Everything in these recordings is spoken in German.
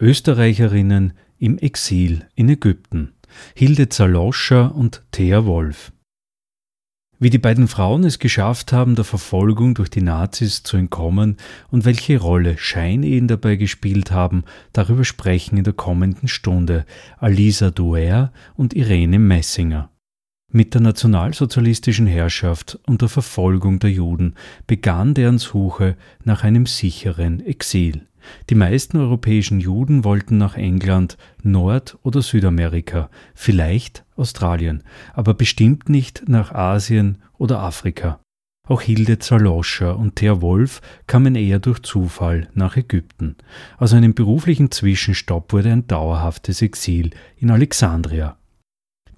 Österreicherinnen im Exil in Ägypten. Hilde Zaloscher und Thea Wolf. Wie die beiden Frauen es geschafft haben, der Verfolgung durch die Nazis zu entkommen und welche Rolle Scheinehen dabei gespielt haben, darüber sprechen in der kommenden Stunde Alisa Duer und Irene Messinger. Mit der nationalsozialistischen Herrschaft und der Verfolgung der Juden begann deren Suche nach einem sicheren Exil. Die meisten europäischen Juden wollten nach England, Nord- oder Südamerika, vielleicht Australien, aber bestimmt nicht nach Asien oder Afrika. Auch Hilde Zaloscher und Thea Wolf kamen eher durch Zufall nach Ägypten. Aus einem beruflichen Zwischenstopp wurde ein dauerhaftes Exil in Alexandria.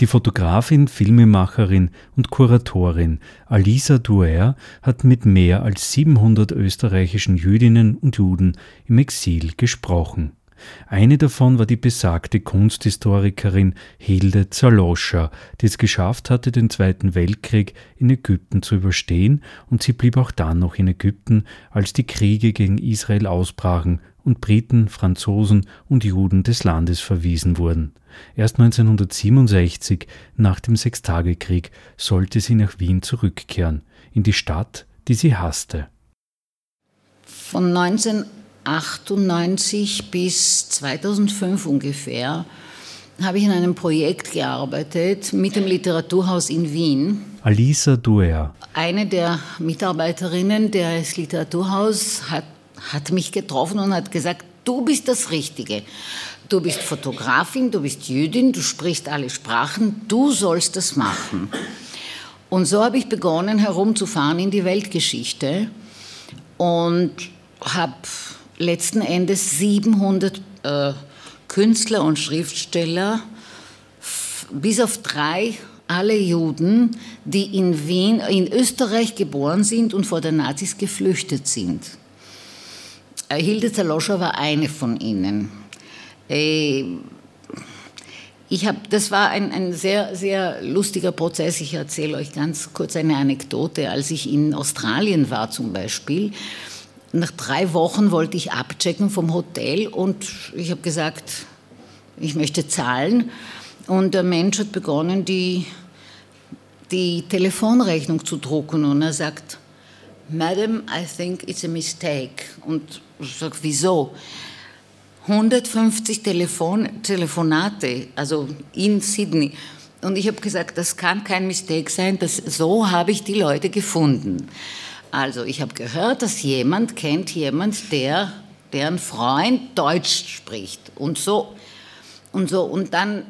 Die Fotografin, Filmemacherin und Kuratorin Alisa Duer hat mit mehr als 700 österreichischen Jüdinnen und Juden im Exil gesprochen. Eine davon war die besagte Kunsthistorikerin Hilde Zaloscha, die es geschafft hatte, den Zweiten Weltkrieg in Ägypten zu überstehen, und sie blieb auch dann noch in Ägypten, als die Kriege gegen Israel ausbrachen und Briten, Franzosen und Juden des Landes verwiesen wurden. Erst 1967, nach dem Sechstagekrieg, sollte sie nach Wien zurückkehren, in die Stadt, die sie hasste. Von 1998 bis 2005 ungefähr habe ich in einem Projekt gearbeitet mit dem Literaturhaus in Wien. Alisa Duer. Eine der Mitarbeiterinnen des Literaturhauses hat, hat mich getroffen und hat gesagt, du bist das Richtige. Du bist Fotografin, du bist Jüdin, du sprichst alle Sprachen, du sollst das machen. Und so habe ich begonnen, herumzufahren in die Weltgeschichte und habe letzten Endes 700 äh, Künstler und Schriftsteller, bis auf drei, alle Juden, die in Wien, in Österreich geboren sind und vor den Nazis geflüchtet sind. Äh, Hilde Zaloscha war eine von ihnen. Äh, ich habe, das war ein, ein sehr, sehr lustiger Prozess. Ich erzähle euch ganz kurz eine Anekdote. Als ich in Australien war zum Beispiel, nach drei Wochen wollte ich abchecken vom Hotel und ich habe gesagt, ich möchte zahlen. Und der Mensch hat begonnen, die, die Telefonrechnung zu drucken und er sagt, Madam, I think it's a mistake. Und ich sage, wieso? 150 Telefon, Telefonate, also in Sydney. Und ich habe gesagt, das kann kein Mistake sein, das, so habe ich die Leute gefunden. Also ich habe gehört, dass jemand kennt jemand, der, deren Freund Deutsch spricht. Und so, und so, und dann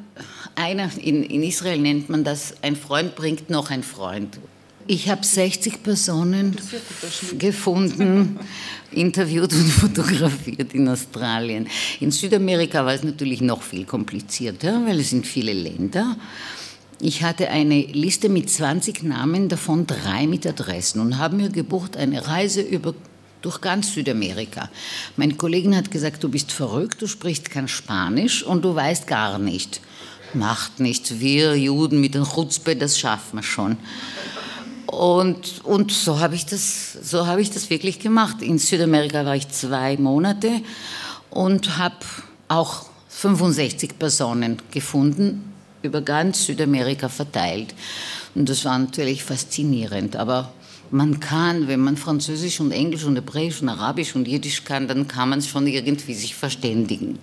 einer, in, in Israel nennt man das, ein Freund bringt noch ein Freund. Ich habe 60 Personen gefunden, interviewt und fotografiert in Australien. In Südamerika war es natürlich noch viel komplizierter, weil es sind viele Länder. Ich hatte eine Liste mit 20 Namen, davon drei mit Adressen und habe mir gebucht eine Reise über durch ganz Südamerika. Meine Kollegin hat gesagt, du bist verrückt, du sprichst kein Spanisch und du weißt gar nicht. Macht nichts, wir Juden mit dem Chutzpe, das schaffen wir schon. Und, und so habe ich, so hab ich das wirklich gemacht. In Südamerika war ich zwei Monate und habe auch 65 Personen gefunden, über ganz Südamerika verteilt. Und das war natürlich faszinierend. Aber man kann, wenn man Französisch und Englisch und Hebräisch und Arabisch und Jiddisch kann, dann kann man schon irgendwie sich verständigen.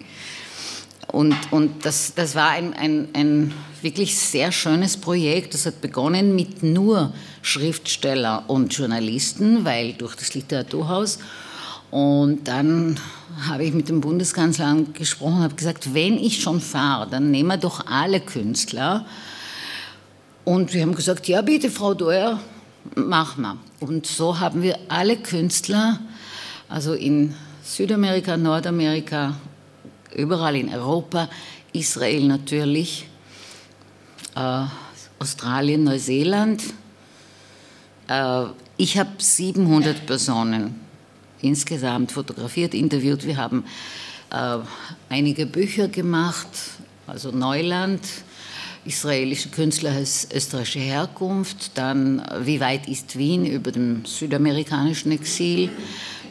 Und, und das, das war ein, ein, ein wirklich sehr schönes Projekt. Das hat begonnen mit nur Schriftsteller und Journalisten, weil durch das Literaturhaus. Und dann habe ich mit dem Bundeskanzler gesprochen und habe gesagt, wenn ich schon fahre, dann nehmen wir doch alle Künstler. Und wir haben gesagt, ja bitte, Frau Doer, machen wir. Und so haben wir alle Künstler, also in Südamerika, Nordamerika, überall in Europa, Israel natürlich, äh, Australien, Neuseeland. Äh, ich habe 700 Personen insgesamt fotografiert, interviewt. Wir haben äh, einige Bücher gemacht, also Neuland, israelische Künstler als österreichische Herkunft, dann Wie weit ist Wien über dem südamerikanischen Exil,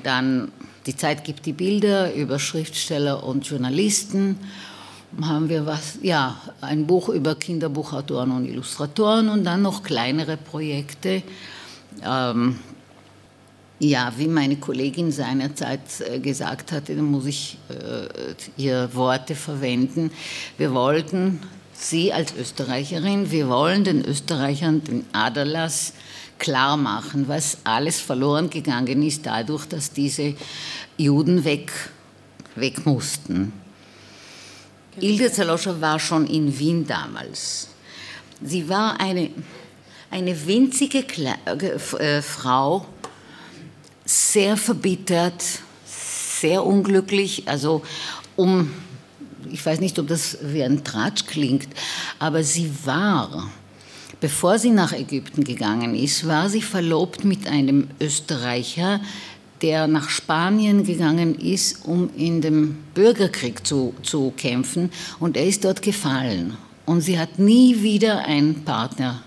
dann die Zeit gibt die Bilder über Schriftsteller und Journalisten. Haben wir was, ja, ein Buch über Kinderbuchautoren und Illustratoren und dann noch kleinere Projekte. Ähm, ja, wie meine Kollegin seinerzeit äh, gesagt hatte, da muss ich äh, ihr Worte verwenden. Wir wollten Sie als Österreicherin, wir wollen den Österreichern den Aderlass klar machen, was alles verloren gegangen ist dadurch, dass diese Juden weg, weg mussten. Ilde Zaloscha war schon in Wien damals. Sie war eine, eine winzige Kle äh, Frau, sehr verbittert, sehr unglücklich, also um, ich weiß nicht, ob das wie ein Tratsch klingt, aber sie war, bevor sie nach Ägypten gegangen ist, war sie verlobt mit einem Österreicher, der nach Spanien gegangen ist, um in dem Bürgerkrieg zu, zu kämpfen und er ist dort gefallen. Und sie hat nie wieder einen Partner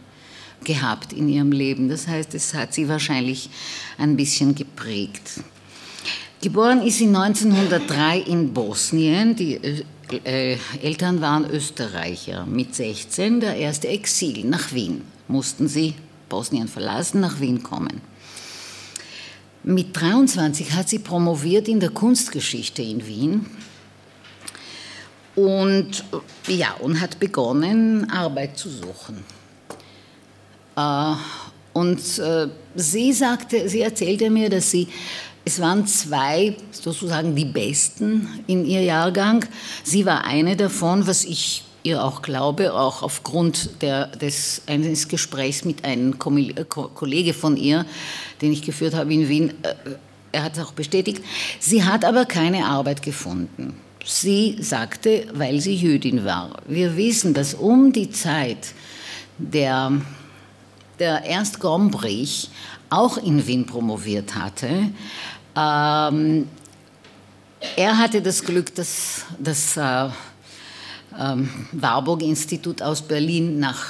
gehabt in ihrem Leben. Das heißt, es hat sie wahrscheinlich ein bisschen geprägt. Geboren ist sie 1903 in Bosnien. Die äh, Eltern waren Österreicher. Mit 16 der erste Exil nach Wien. Mussten sie Bosnien verlassen, nach Wien kommen. Mit 23 hat sie promoviert in der Kunstgeschichte in Wien und, ja, und hat begonnen, Arbeit zu suchen. Äh, und äh, sie sagte, sie erzählte mir, dass sie, es waren zwei, sozusagen die Besten in ihr Jahrgang. Sie war eine davon, was ich ihr auch glaube, auch aufgrund der, des, eines Gesprächs mit einem äh, Kollege von ihr, den ich geführt habe in Wien. Er hat es auch bestätigt. Sie hat aber keine Arbeit gefunden. Sie sagte, weil sie Jüdin war. Wir wissen, dass um die Zeit der der Ernst Gombrich auch in Wien promoviert hatte. Ähm, er hatte das Glück, dass das äh, ähm, Warburg-Institut aus Berlin nach,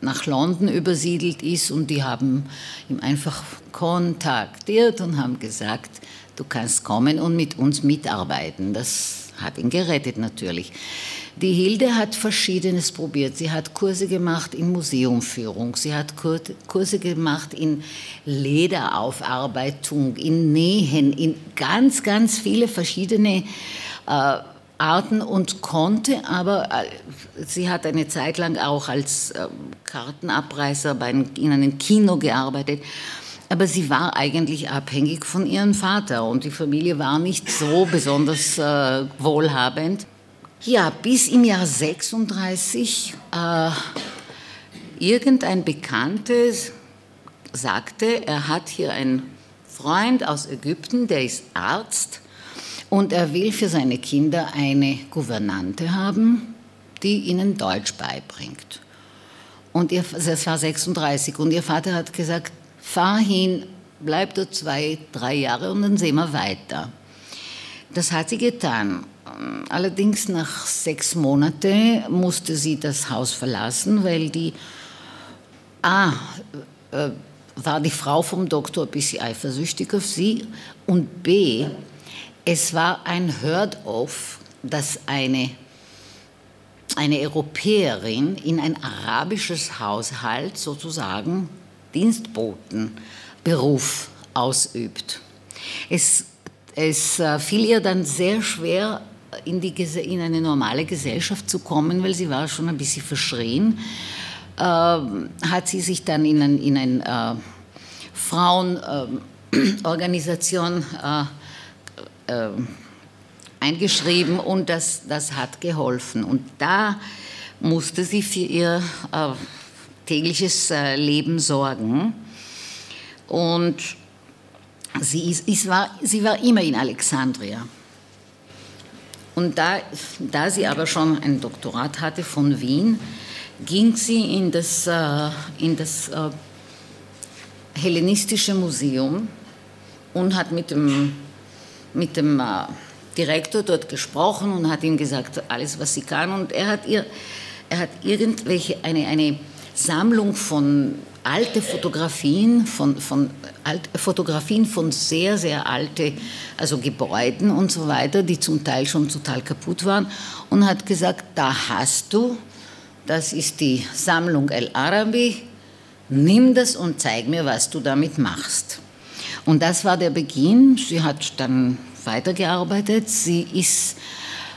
nach London übersiedelt ist und die haben ihm einfach kontaktiert und haben gesagt, du kannst kommen und mit uns mitarbeiten. Das hat ihn gerettet natürlich. Die Hilde hat Verschiedenes probiert. Sie hat Kurse gemacht in Museumführung, sie hat Kurse gemacht in Lederaufarbeitung, in Nähen, in ganz, ganz viele verschiedene äh, Arten und konnte aber, äh, sie hat eine Zeit lang auch als äh, Kartenabreißer bei, in einem Kino gearbeitet. Aber sie war eigentlich abhängig von ihrem Vater und die Familie war nicht so besonders äh, wohlhabend. Ja, bis im Jahr 36 äh, irgendein Bekanntes sagte, er hat hier einen Freund aus Ägypten, der ist Arzt und er will für seine Kinder eine Gouvernante haben, die ihnen Deutsch beibringt. Und ihr, das war 36 und ihr Vater hat gesagt, fahr hin, bleib dort zwei, drei Jahre und dann sehen wir weiter. Das hat sie getan. Allerdings nach sechs Monaten musste sie das Haus verlassen, weil die A, äh, war die Frau vom Doktor ein bisschen eifersüchtig auf sie und B, es war ein Hört-off, dass eine, eine Europäerin in ein arabisches Haushalt sozusagen Dienstbotenberuf ausübt. Es, es äh, fiel ihr dann sehr schwer, in, die, in eine normale Gesellschaft zu kommen, weil sie war schon ein bisschen verschrien, äh, hat sie sich dann in ein, in ein äh, Frauenorganisation äh, äh, eingeschrieben und das, das hat geholfen. Und da musste sie für ihr äh, tägliches äh, Leben sorgen. Und sie, ist, ist, war, sie war immer in Alexandria. Und da, da sie aber schon ein Doktorat hatte von Wien, ging sie in das, äh, in das äh, Hellenistische Museum und hat mit dem, mit dem äh, Direktor dort gesprochen und hat ihm gesagt, alles, was sie kann. Und er hat ihr, er hat irgendwelche, eine, eine Sammlung von alte Fotografien von, von alte Fotografien von sehr, sehr alten also Gebäuden und so weiter, die zum Teil schon total kaputt waren und hat gesagt, da hast du, das ist die Sammlung El Arabi, nimm das und zeig mir, was du damit machst. Und das war der Beginn. Sie hat dann weitergearbeitet. Sie ist,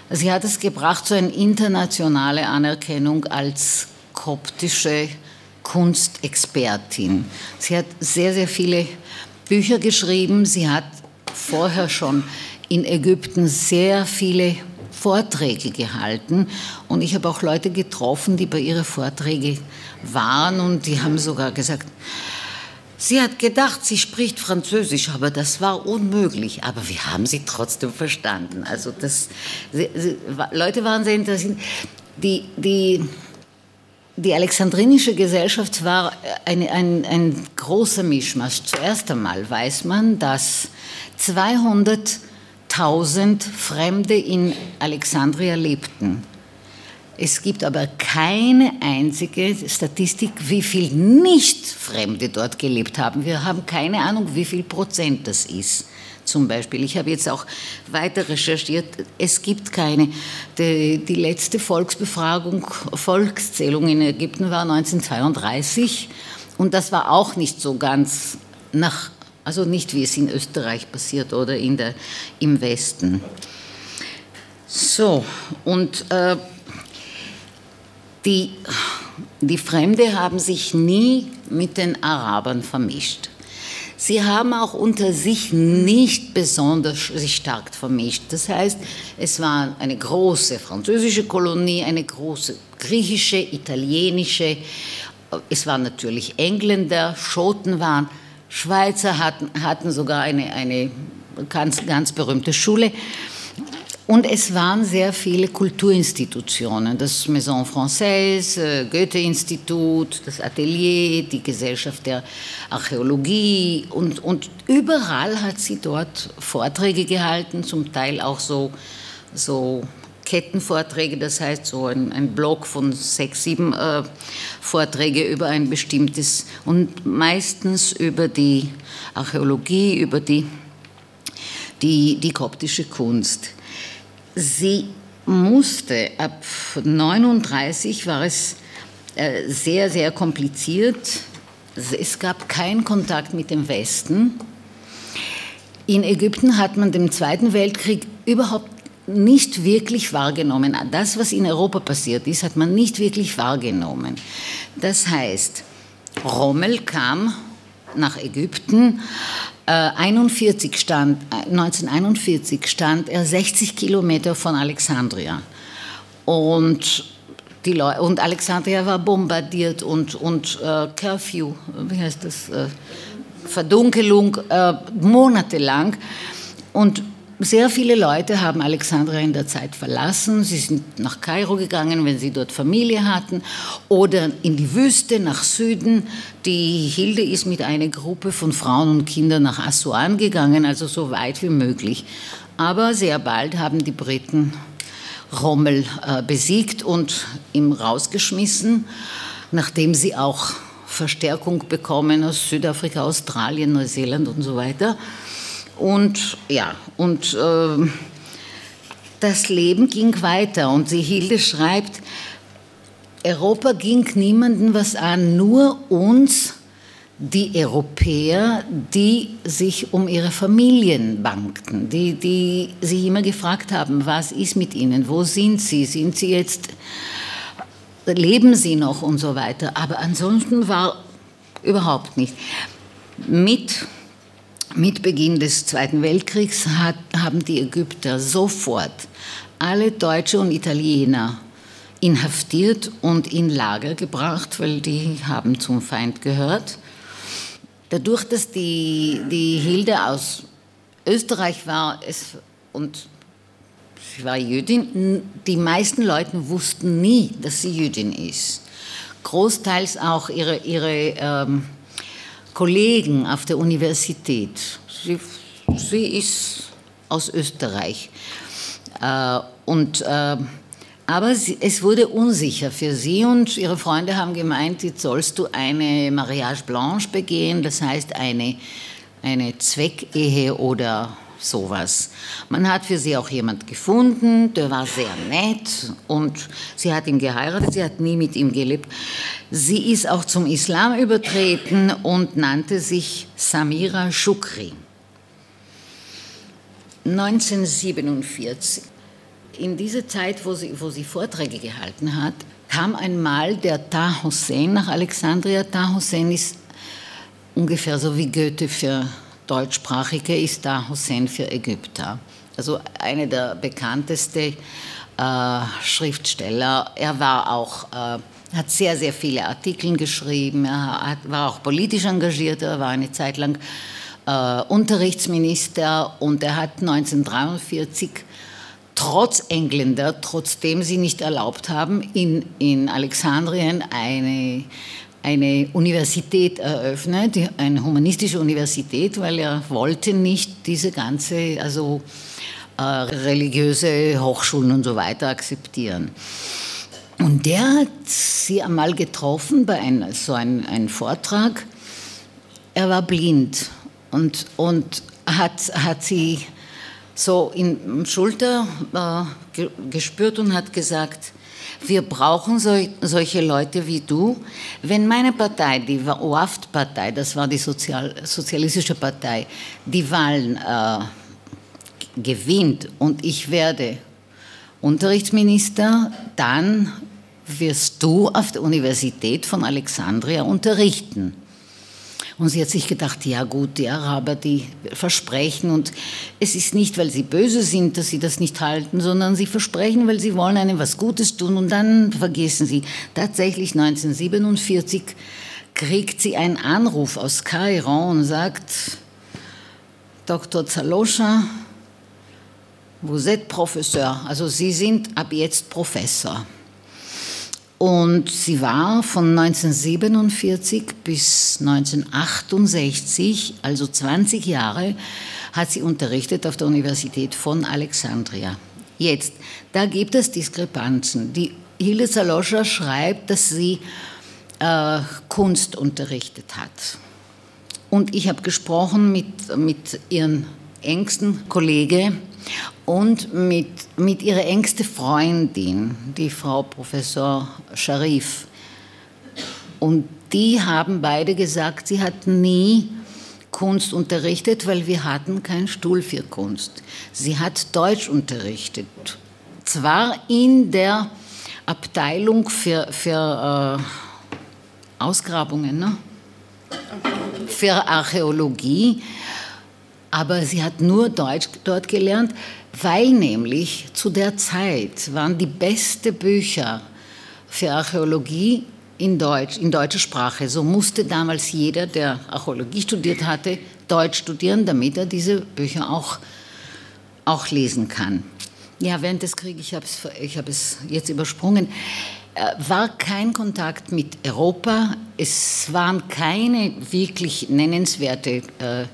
sie hat es gebracht zu einer internationalen Anerkennung als koptische Kunstexpertin. Sie hat sehr, sehr viele Bücher geschrieben. Sie hat vorher schon in Ägypten sehr viele Vorträge gehalten und ich habe auch Leute getroffen, die bei ihren Vorträgen waren und die haben sogar gesagt, sie hat gedacht, sie spricht Französisch, aber das war unmöglich. Aber wir haben sie trotzdem verstanden. Also das, sie, sie, Leute waren sehr interessiert. Die, die, die alexandrinische Gesellschaft war eine, ein, ein großer Mischmasch. Zuerst einmal weiß man, dass 200.000 Fremde in Alexandria lebten. Es gibt aber keine einzige Statistik, wie viel Nicht-Fremde dort gelebt haben. Wir haben keine Ahnung, wie viel Prozent das ist. Zum Beispiel. Ich habe jetzt auch weiter recherchiert. Es gibt keine. Die, die letzte Volksbefragung, Volkszählung in Ägypten war 1932 und das war auch nicht so ganz nach, also nicht wie es in Österreich passiert oder in der, im Westen. So, und äh, die, die Fremde haben sich nie mit den Arabern vermischt. Sie haben auch unter sich nicht besonders sich stark vermischt. Das heißt, es war eine große französische Kolonie, eine große griechische, italienische, es waren natürlich Engländer, Schoten waren, Schweizer hatten, hatten sogar eine, eine ganz, ganz berühmte Schule. Und es waren sehr viele Kulturinstitutionen, das Maison Française, äh, Goethe-Institut, das Atelier, die Gesellschaft der Archäologie und, und überall hat sie dort Vorträge gehalten, zum Teil auch so, so Kettenvorträge, das heißt so ein, ein Block von sechs, sieben äh, Vorträge über ein bestimmtes und meistens über die Archäologie, über die, die, die koptische Kunst. Sie musste, ab 39 war es äh, sehr, sehr kompliziert. Es gab keinen Kontakt mit dem Westen. In Ägypten hat man den Zweiten Weltkrieg überhaupt nicht wirklich wahrgenommen. Das, was in Europa passiert ist, hat man nicht wirklich wahrgenommen. Das heißt, Rommel kam nach Ägypten 41 äh, stand, 1941 äh, stand er 60 Kilometer von Alexandria. Und, die Leute, und Alexandria war bombardiert und, und äh, Curfew, wie heißt das? Äh, Verdunkelung äh, monatelang. Und sehr viele Leute haben Alexandria in der Zeit verlassen. Sie sind nach Kairo gegangen, wenn sie dort Familie hatten, oder in die Wüste nach Süden. Die Hilde ist mit einer Gruppe von Frauen und Kindern nach Assuan gegangen, also so weit wie möglich. Aber sehr bald haben die Briten Rommel äh, besiegt und ihm rausgeschmissen, nachdem sie auch Verstärkung bekommen aus Südafrika, Australien, Neuseeland und so weiter. Und ja, und äh, das Leben ging weiter. Und die Hilde schreibt, Europa ging niemandem was an, nur uns, die Europäer, die sich um ihre Familien bangten, die, die sich immer gefragt haben, was ist mit ihnen, wo sind sie, sind sie jetzt, leben sie noch und so weiter. Aber ansonsten war überhaupt nicht. Mit mit Beginn des Zweiten Weltkriegs hat, haben die Ägypter sofort alle Deutsche und Italiener inhaftiert und in Lager gebracht, weil die haben zum Feind gehört. Dadurch, dass die, die Hilde aus Österreich war es, und sie war Jüdin, die meisten Leute wussten nie, dass sie Jüdin ist. Großteils auch ihre, ihre ähm, Kollegen auf der Universität. Sie, sie ist aus Österreich. Äh, und äh, Aber sie, es wurde unsicher für sie und ihre Freunde haben gemeint, jetzt sollst du eine Mariage Blanche begehen, das heißt eine, eine Zweckehe oder sowas. Man hat für sie auch jemand gefunden, der war sehr nett und sie hat ihn geheiratet, sie hat nie mit ihm gelebt. Sie ist auch zum Islam übertreten und nannte sich Samira Shukri. 1947 in dieser Zeit, wo sie, wo sie Vorträge gehalten hat, kam einmal der Ta Hussein nach Alexandria. Ta Hussein ist ungefähr so wie Goethe für Deutschsprachige, ist Ta Hussein für Ägypter. Also einer der bekanntesten äh, Schriftsteller. Er war auch, äh, hat sehr, sehr viele Artikel geschrieben. Er hat, war auch politisch engagiert. Er war eine Zeit lang äh, Unterrichtsminister und er hat 1943 trotz Engländer, trotzdem sie nicht erlaubt haben, in, in Alexandrien eine, eine Universität eröffnet, eine humanistische Universität, weil er wollte nicht diese ganze, also äh, religiöse Hochschulen und so weiter akzeptieren. Und der hat sie einmal getroffen bei einem, so einem, einem Vortrag. Er war blind und, und hat, hat sie so in Schulter äh, gespürt und hat gesagt, wir brauchen so, solche Leute wie du. Wenn meine Partei, die OAFT-Partei, das war die Sozial Sozialistische Partei, die Wahlen äh, gewinnt und ich werde Unterrichtsminister, dann wirst du auf der Universität von Alexandria unterrichten. Und sie hat sich gedacht, ja gut, die Araber, die versprechen und es ist nicht, weil sie böse sind, dass sie das nicht halten, sondern sie versprechen, weil sie wollen einem was Gutes tun und dann vergessen sie. Tatsächlich 1947 kriegt sie einen Anruf aus Kairo und sagt, Dr. Zaloscha, vous êtes Professeur, also Sie sind ab jetzt Professor. Und sie war von 1947 bis 1968, also 20 Jahre, hat sie unterrichtet auf der Universität von Alexandria. Jetzt, da gibt es Diskrepanzen. Die Hilde Saloscha schreibt, dass sie äh, Kunst unterrichtet hat. Und ich habe gesprochen mit, mit ihren engsten Kollegen und mit, mit ihrer engsten Freundin, die Frau Professor Sharif. Und die haben beide gesagt, sie hat nie Kunst unterrichtet, weil wir hatten keinen Stuhl für Kunst. Sie hat Deutsch unterrichtet. Zwar in der Abteilung für, für äh, Ausgrabungen, ne? für Archäologie, aber sie hat nur Deutsch dort gelernt, weil nämlich zu der Zeit waren die besten Bücher für Archäologie in Deutsch, in deutscher Sprache. So musste damals jeder, der Archäologie studiert hatte, Deutsch studieren, damit er diese Bücher auch, auch lesen kann. Ja, während des Krieges, ich habe es, ich hab es jetzt übersprungen, äh, war kein Kontakt mit Europa. Es waren keine wirklich nennenswerte äh,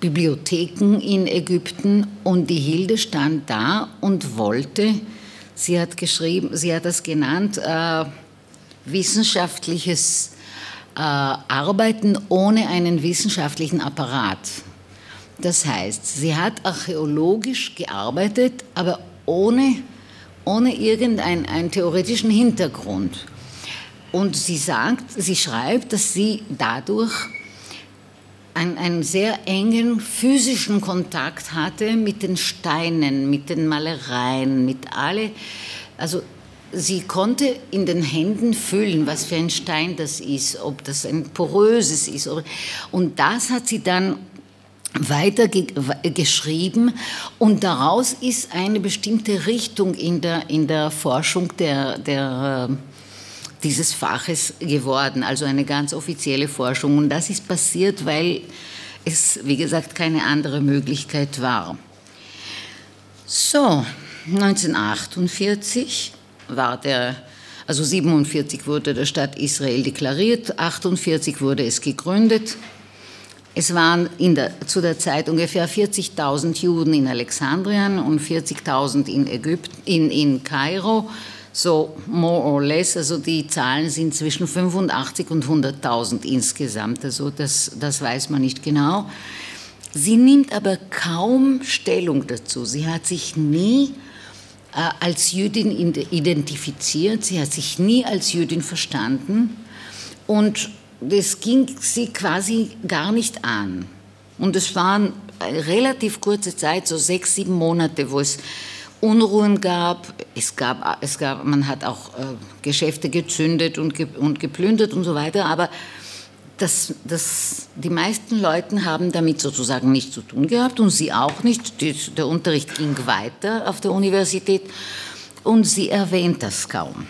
Bibliotheken in Ägypten und die Hilde stand da und wollte, sie hat geschrieben, sie hat das genannt, äh, wissenschaftliches äh, Arbeiten ohne einen wissenschaftlichen Apparat. Das heißt, sie hat archäologisch gearbeitet, aber ohne, ohne irgendeinen theoretischen Hintergrund. Und sie sagt, sie schreibt, dass sie dadurch einen, sehr engen physischen Kontakt hatte mit den Steinen, mit den Malereien, mit alle, also sie konnte in den Händen fühlen, was für ein Stein das ist, ob das ein poröses ist. Und das hat sie dann weiter geschrieben und daraus ist eine bestimmte Richtung in der, in der Forschung der, der dieses Faches geworden, also eine ganz offizielle Forschung. Und das ist passiert, weil es, wie gesagt, keine andere Möglichkeit war. So, 1948 war der, also 47 wurde der Stadt Israel deklariert, 48 wurde es gegründet. Es waren der, zu der Zeit ungefähr 40.000 Juden in Alexandrien und 40.000 in Ägypten, in, in Kairo. So more or less, also die Zahlen sind zwischen 85 und 100.000 insgesamt, also das, das weiß man nicht genau. Sie nimmt aber kaum Stellung dazu. Sie hat sich nie äh, als Jüdin identifiziert, sie hat sich nie als Jüdin verstanden und das ging sie quasi gar nicht an. Und es waren eine relativ kurze Zeit, so sechs, sieben Monate, wo es Unruhen gab. Es gab, es gab man hat auch äh, Geschäfte gezündet und, ge, und geplündert und so weiter, aber das, das, die meisten Leute haben damit sozusagen nichts zu tun gehabt und sie auch nicht. Die, der Unterricht ging weiter auf der Universität und sie erwähnt das kaum.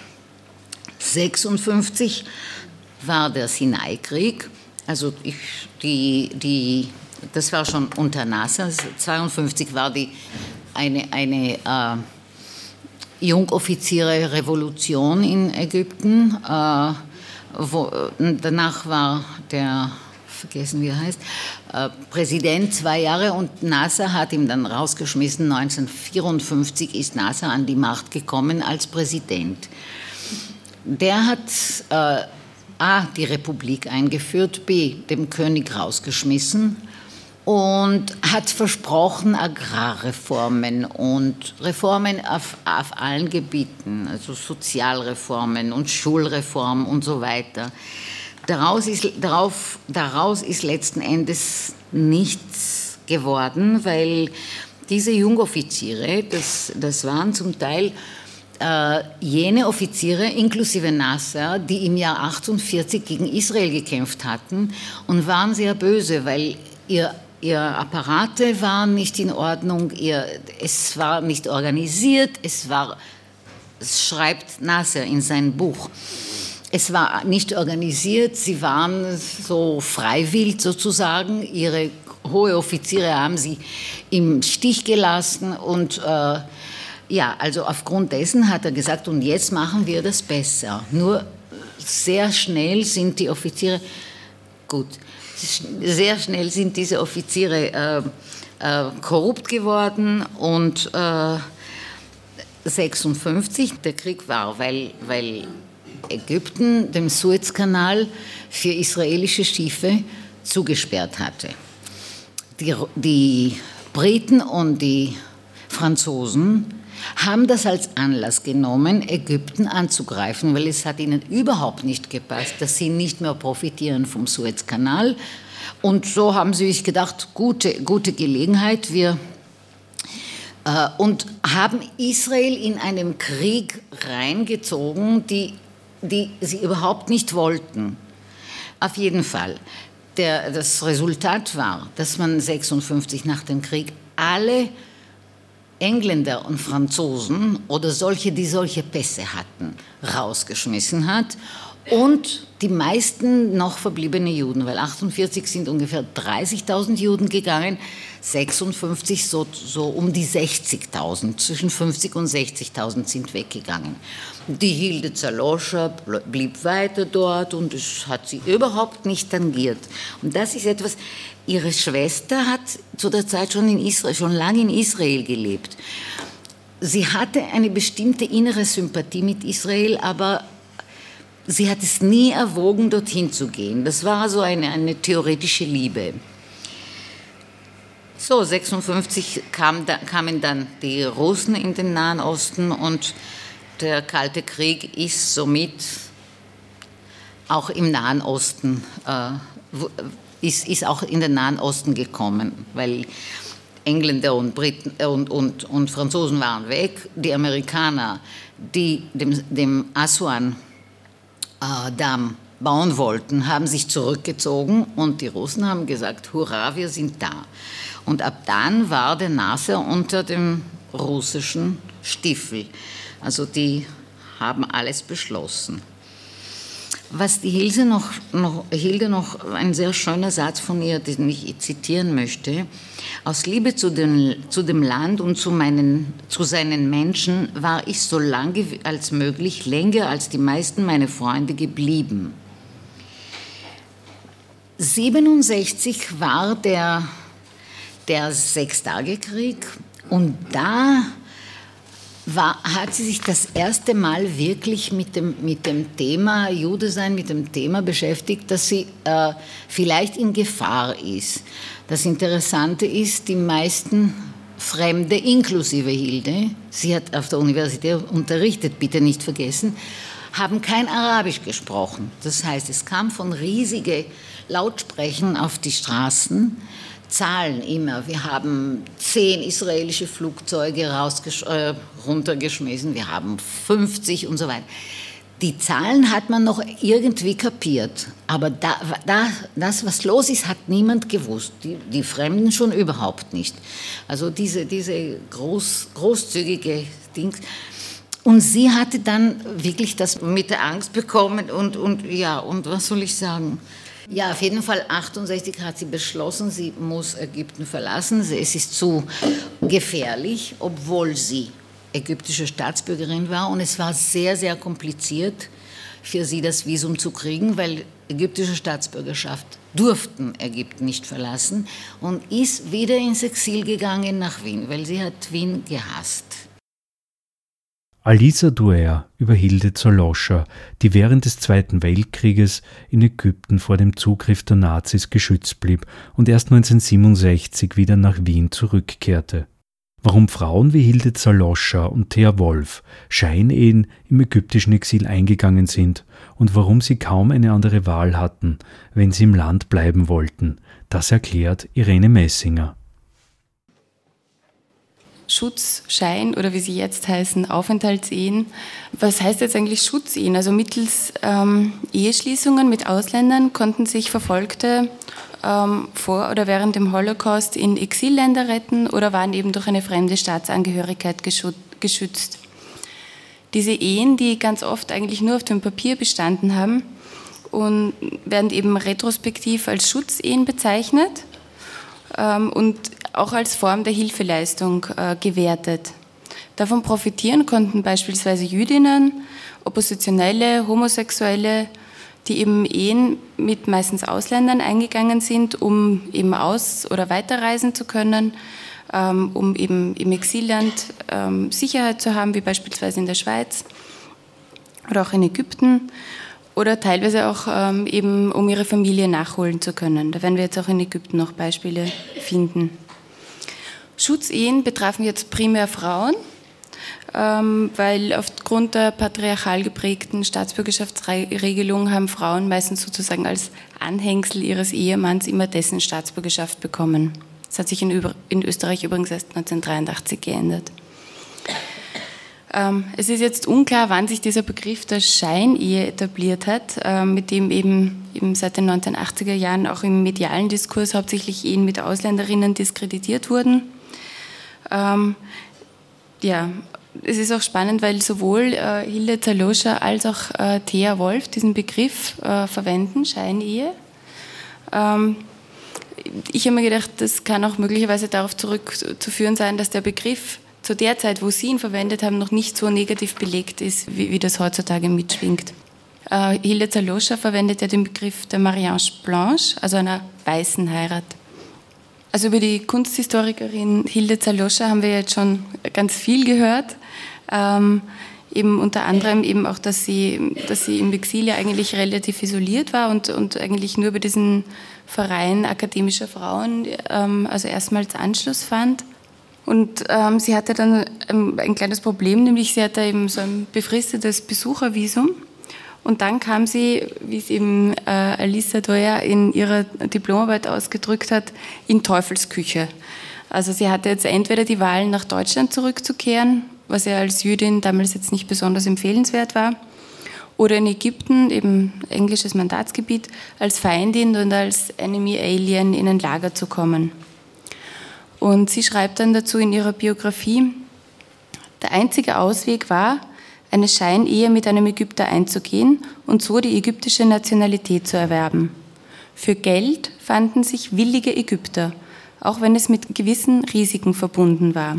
56 war der Sinai-Krieg, also ich, die, die, das war schon unter Nasser, 52 war die, eine, eine äh, Jungoffiziere-Revolution in Ägypten. Äh, wo, danach war der, vergessen wie er heißt, äh, Präsident zwei Jahre und Nasser hat ihn dann rausgeschmissen. 1954 ist Nasser an die Macht gekommen als Präsident. Der hat äh, A, die Republik eingeführt, B, dem König rausgeschmissen und hat versprochen Agrarreformen und Reformen auf, auf allen Gebieten, also Sozialreformen und Schulreform und so weiter. Daraus ist, darauf, daraus ist letzten Endes nichts geworden, weil diese Jungoffiziere, das, das waren zum Teil äh, jene Offiziere, inklusive Nasser, die im Jahr 48 gegen Israel gekämpft hatten und waren sehr böse, weil ihr Ihre Apparate waren nicht in Ordnung, ihr, es war nicht organisiert, es war, es schreibt Nasser in seinem Buch, es war nicht organisiert, sie waren so freiwillig sozusagen, ihre hohe Offiziere haben sie im Stich gelassen und äh, ja, also aufgrund dessen hat er gesagt, und jetzt machen wir das besser. Nur sehr schnell sind die Offiziere, gut, sehr schnell sind diese Offiziere äh, äh, korrupt geworden und äh, 56 der Krieg war, weil, weil Ägypten den Suezkanal für israelische Schiffe zugesperrt hatte. Die, die Briten und die Franzosen haben das als Anlass genommen, Ägypten anzugreifen, weil es hat ihnen überhaupt nicht gepasst, dass sie nicht mehr profitieren vom Suezkanal. Und so haben sie sich gedacht, gute, gute Gelegenheit, wir äh, und haben Israel in einem Krieg reingezogen, die, die sie überhaupt nicht wollten. Auf jeden Fall. Der, das Resultat war, dass man 56 nach dem Krieg alle Engländer und Franzosen oder solche, die solche Pässe hatten, rausgeschmissen hat und die meisten noch verbliebene Juden, weil 48 sind ungefähr 30.000 Juden gegangen, 56 so, so um die 60.000, zwischen 50 und 60.000 sind weggegangen. Die Hilde Zaloscha blieb weiter dort und es hat sie überhaupt nicht tangiert. Und das ist etwas, ihre Schwester hat zu der Zeit schon in Israel, schon lange in Israel gelebt. Sie hatte eine bestimmte innere Sympathie mit Israel, aber sie hat es nie erwogen, dorthin zu gehen. Das war so eine, eine theoretische Liebe. So, 56 kam da, kamen dann die Russen in den Nahen Osten und der Kalte Krieg ist somit auch im Nahen Osten, äh, ist, ist auch in den Nahen Osten gekommen, weil Engländer und, Briten, äh, und, und, und Franzosen waren weg, die Amerikaner, die dem, dem Aswan äh, Damm bauen wollten, haben sich zurückgezogen und die Russen haben gesagt, hurra, wir sind da. Und ab dann war der Nasser unter dem russischen Stiefel. Also die haben alles beschlossen. Was die Hilde noch, noch, Hilde noch ein sehr schöner Satz von ihr, den ich zitieren möchte. Aus Liebe zu dem, zu dem Land und zu, meinen, zu seinen Menschen war ich so lange als möglich, länger als die meisten meiner Freunde geblieben. 67 war der, der Sechstagekrieg und da war, hat sie sich das erste Mal wirklich mit dem, mit dem Thema Jude sein, mit dem Thema beschäftigt, dass sie äh, vielleicht in Gefahr ist. Das Interessante ist, die meisten Fremde, inklusive Hilde, sie hat auf der Universität unterrichtet, bitte nicht vergessen, haben kein Arabisch gesprochen. Das heißt, es kam von riesigen Lautsprechen auf die Straßen Zahlen immer. Wir haben zehn israelische Flugzeuge äh, runtergeschmissen, wir haben 50 und so weiter. Die Zahlen hat man noch irgendwie kapiert, aber da, da, das, was los ist, hat niemand gewusst. Die, die Fremden schon überhaupt nicht. Also diese, diese groß, großzügige Dings. Und sie hatte dann wirklich das mit der Angst bekommen und, und ja, und was soll ich sagen? Ja, auf jeden Fall 68 hat sie beschlossen, sie muss Ägypten verlassen. Es ist zu gefährlich, obwohl sie ägyptische Staatsbürgerin war. Und es war sehr, sehr kompliziert für sie, das Visum zu kriegen, weil ägyptische Staatsbürgerschaft durften Ägypten nicht verlassen und ist wieder ins Exil gegangen nach Wien, weil sie hat Wien gehasst. Alisa Duer über Hilde Zoloscher, die während des Zweiten Weltkrieges in Ägypten vor dem Zugriff der Nazis geschützt blieb und erst 1967 wieder nach Wien zurückkehrte. Warum Frauen wie Hilde Zaloscher und Thea Wolf Scheinehen im ägyptischen Exil eingegangen sind und warum sie kaum eine andere Wahl hatten, wenn sie im Land bleiben wollten, das erklärt Irene Messinger. Schutzschein oder wie sie jetzt heißen, Aufenthaltsehen. Was heißt jetzt eigentlich Schutzehen? Also mittels ähm, Eheschließungen mit Ausländern konnten sich Verfolgte ähm, vor oder während dem Holocaust in Exilländer retten oder waren eben durch eine fremde Staatsangehörigkeit geschützt. Diese Ehen, die ganz oft eigentlich nur auf dem Papier bestanden haben und werden eben retrospektiv als Schutzehen bezeichnet ähm, und auch als Form der Hilfeleistung äh, gewertet. Davon profitieren konnten beispielsweise Jüdinnen, Oppositionelle, Homosexuelle, die eben Ehen mit meistens Ausländern eingegangen sind, um eben aus- oder weiterreisen zu können, ähm, um eben im Exilland ähm, Sicherheit zu haben, wie beispielsweise in der Schweiz oder auch in Ägypten oder teilweise auch ähm, eben, um ihre Familie nachholen zu können. Da werden wir jetzt auch in Ägypten noch Beispiele finden. Schutzehen betrafen jetzt primär Frauen, ähm, weil aufgrund der patriarchal geprägten Staatsbürgerschaftsregelung haben Frauen meistens sozusagen als Anhängsel ihres Ehemanns immer dessen Staatsbürgerschaft bekommen. Das hat sich in Österreich übrigens erst 1983 geändert. Ähm, es ist jetzt unklar, wann sich dieser Begriff der Scheinehe etabliert hat, ähm, mit dem eben, eben seit den 1980er Jahren auch im medialen Diskurs hauptsächlich Ehen mit Ausländerinnen diskreditiert wurden. Ähm, ja, es ist auch spannend, weil sowohl äh, Hilde Zaloscha als auch äh, Thea Wolf diesen Begriff äh, verwenden, Scheinehe. ich habe mir gedacht, das kann auch möglicherweise darauf zurückzuführen sein, dass der Begriff zu der Zeit, wo Sie ihn verwendet haben, noch nicht so negativ belegt ist, wie, wie das heutzutage mitschwingt. Äh, Hilde Zaloscha verwendet ja den Begriff der Mariage Blanche, also einer weißen Heirat. Also über die Kunsthistorikerin Hilde Zaloscha haben wir jetzt schon ganz viel gehört. Ähm, eben unter anderem eben auch, dass sie, dass sie im Exil ja eigentlich relativ isoliert war und, und eigentlich nur über diesen Verein akademischer Frauen ähm, also erstmals Anschluss fand. Und ähm, sie hatte dann ein, ein, kleines Problem, nämlich sie hatte eben so ein befristetes Besuchervisum. Und dann kam sie, wie es eben äh, Alisa Doyer in ihrer Diplomarbeit ausgedrückt hat, in Teufelsküche. Also sie hatte jetzt entweder die Wahl, nach Deutschland zurückzukehren, was ja als Jüdin damals jetzt nicht besonders empfehlenswert war, oder in Ägypten, eben englisches Mandatsgebiet, als Feindin und als Enemy Alien in ein Lager zu kommen. Und sie schreibt dann dazu in ihrer Biografie, der einzige Ausweg war, eine Scheinehe mit einem Ägypter einzugehen und so die ägyptische Nationalität zu erwerben. Für Geld fanden sich willige Ägypter, auch wenn es mit gewissen Risiken verbunden war.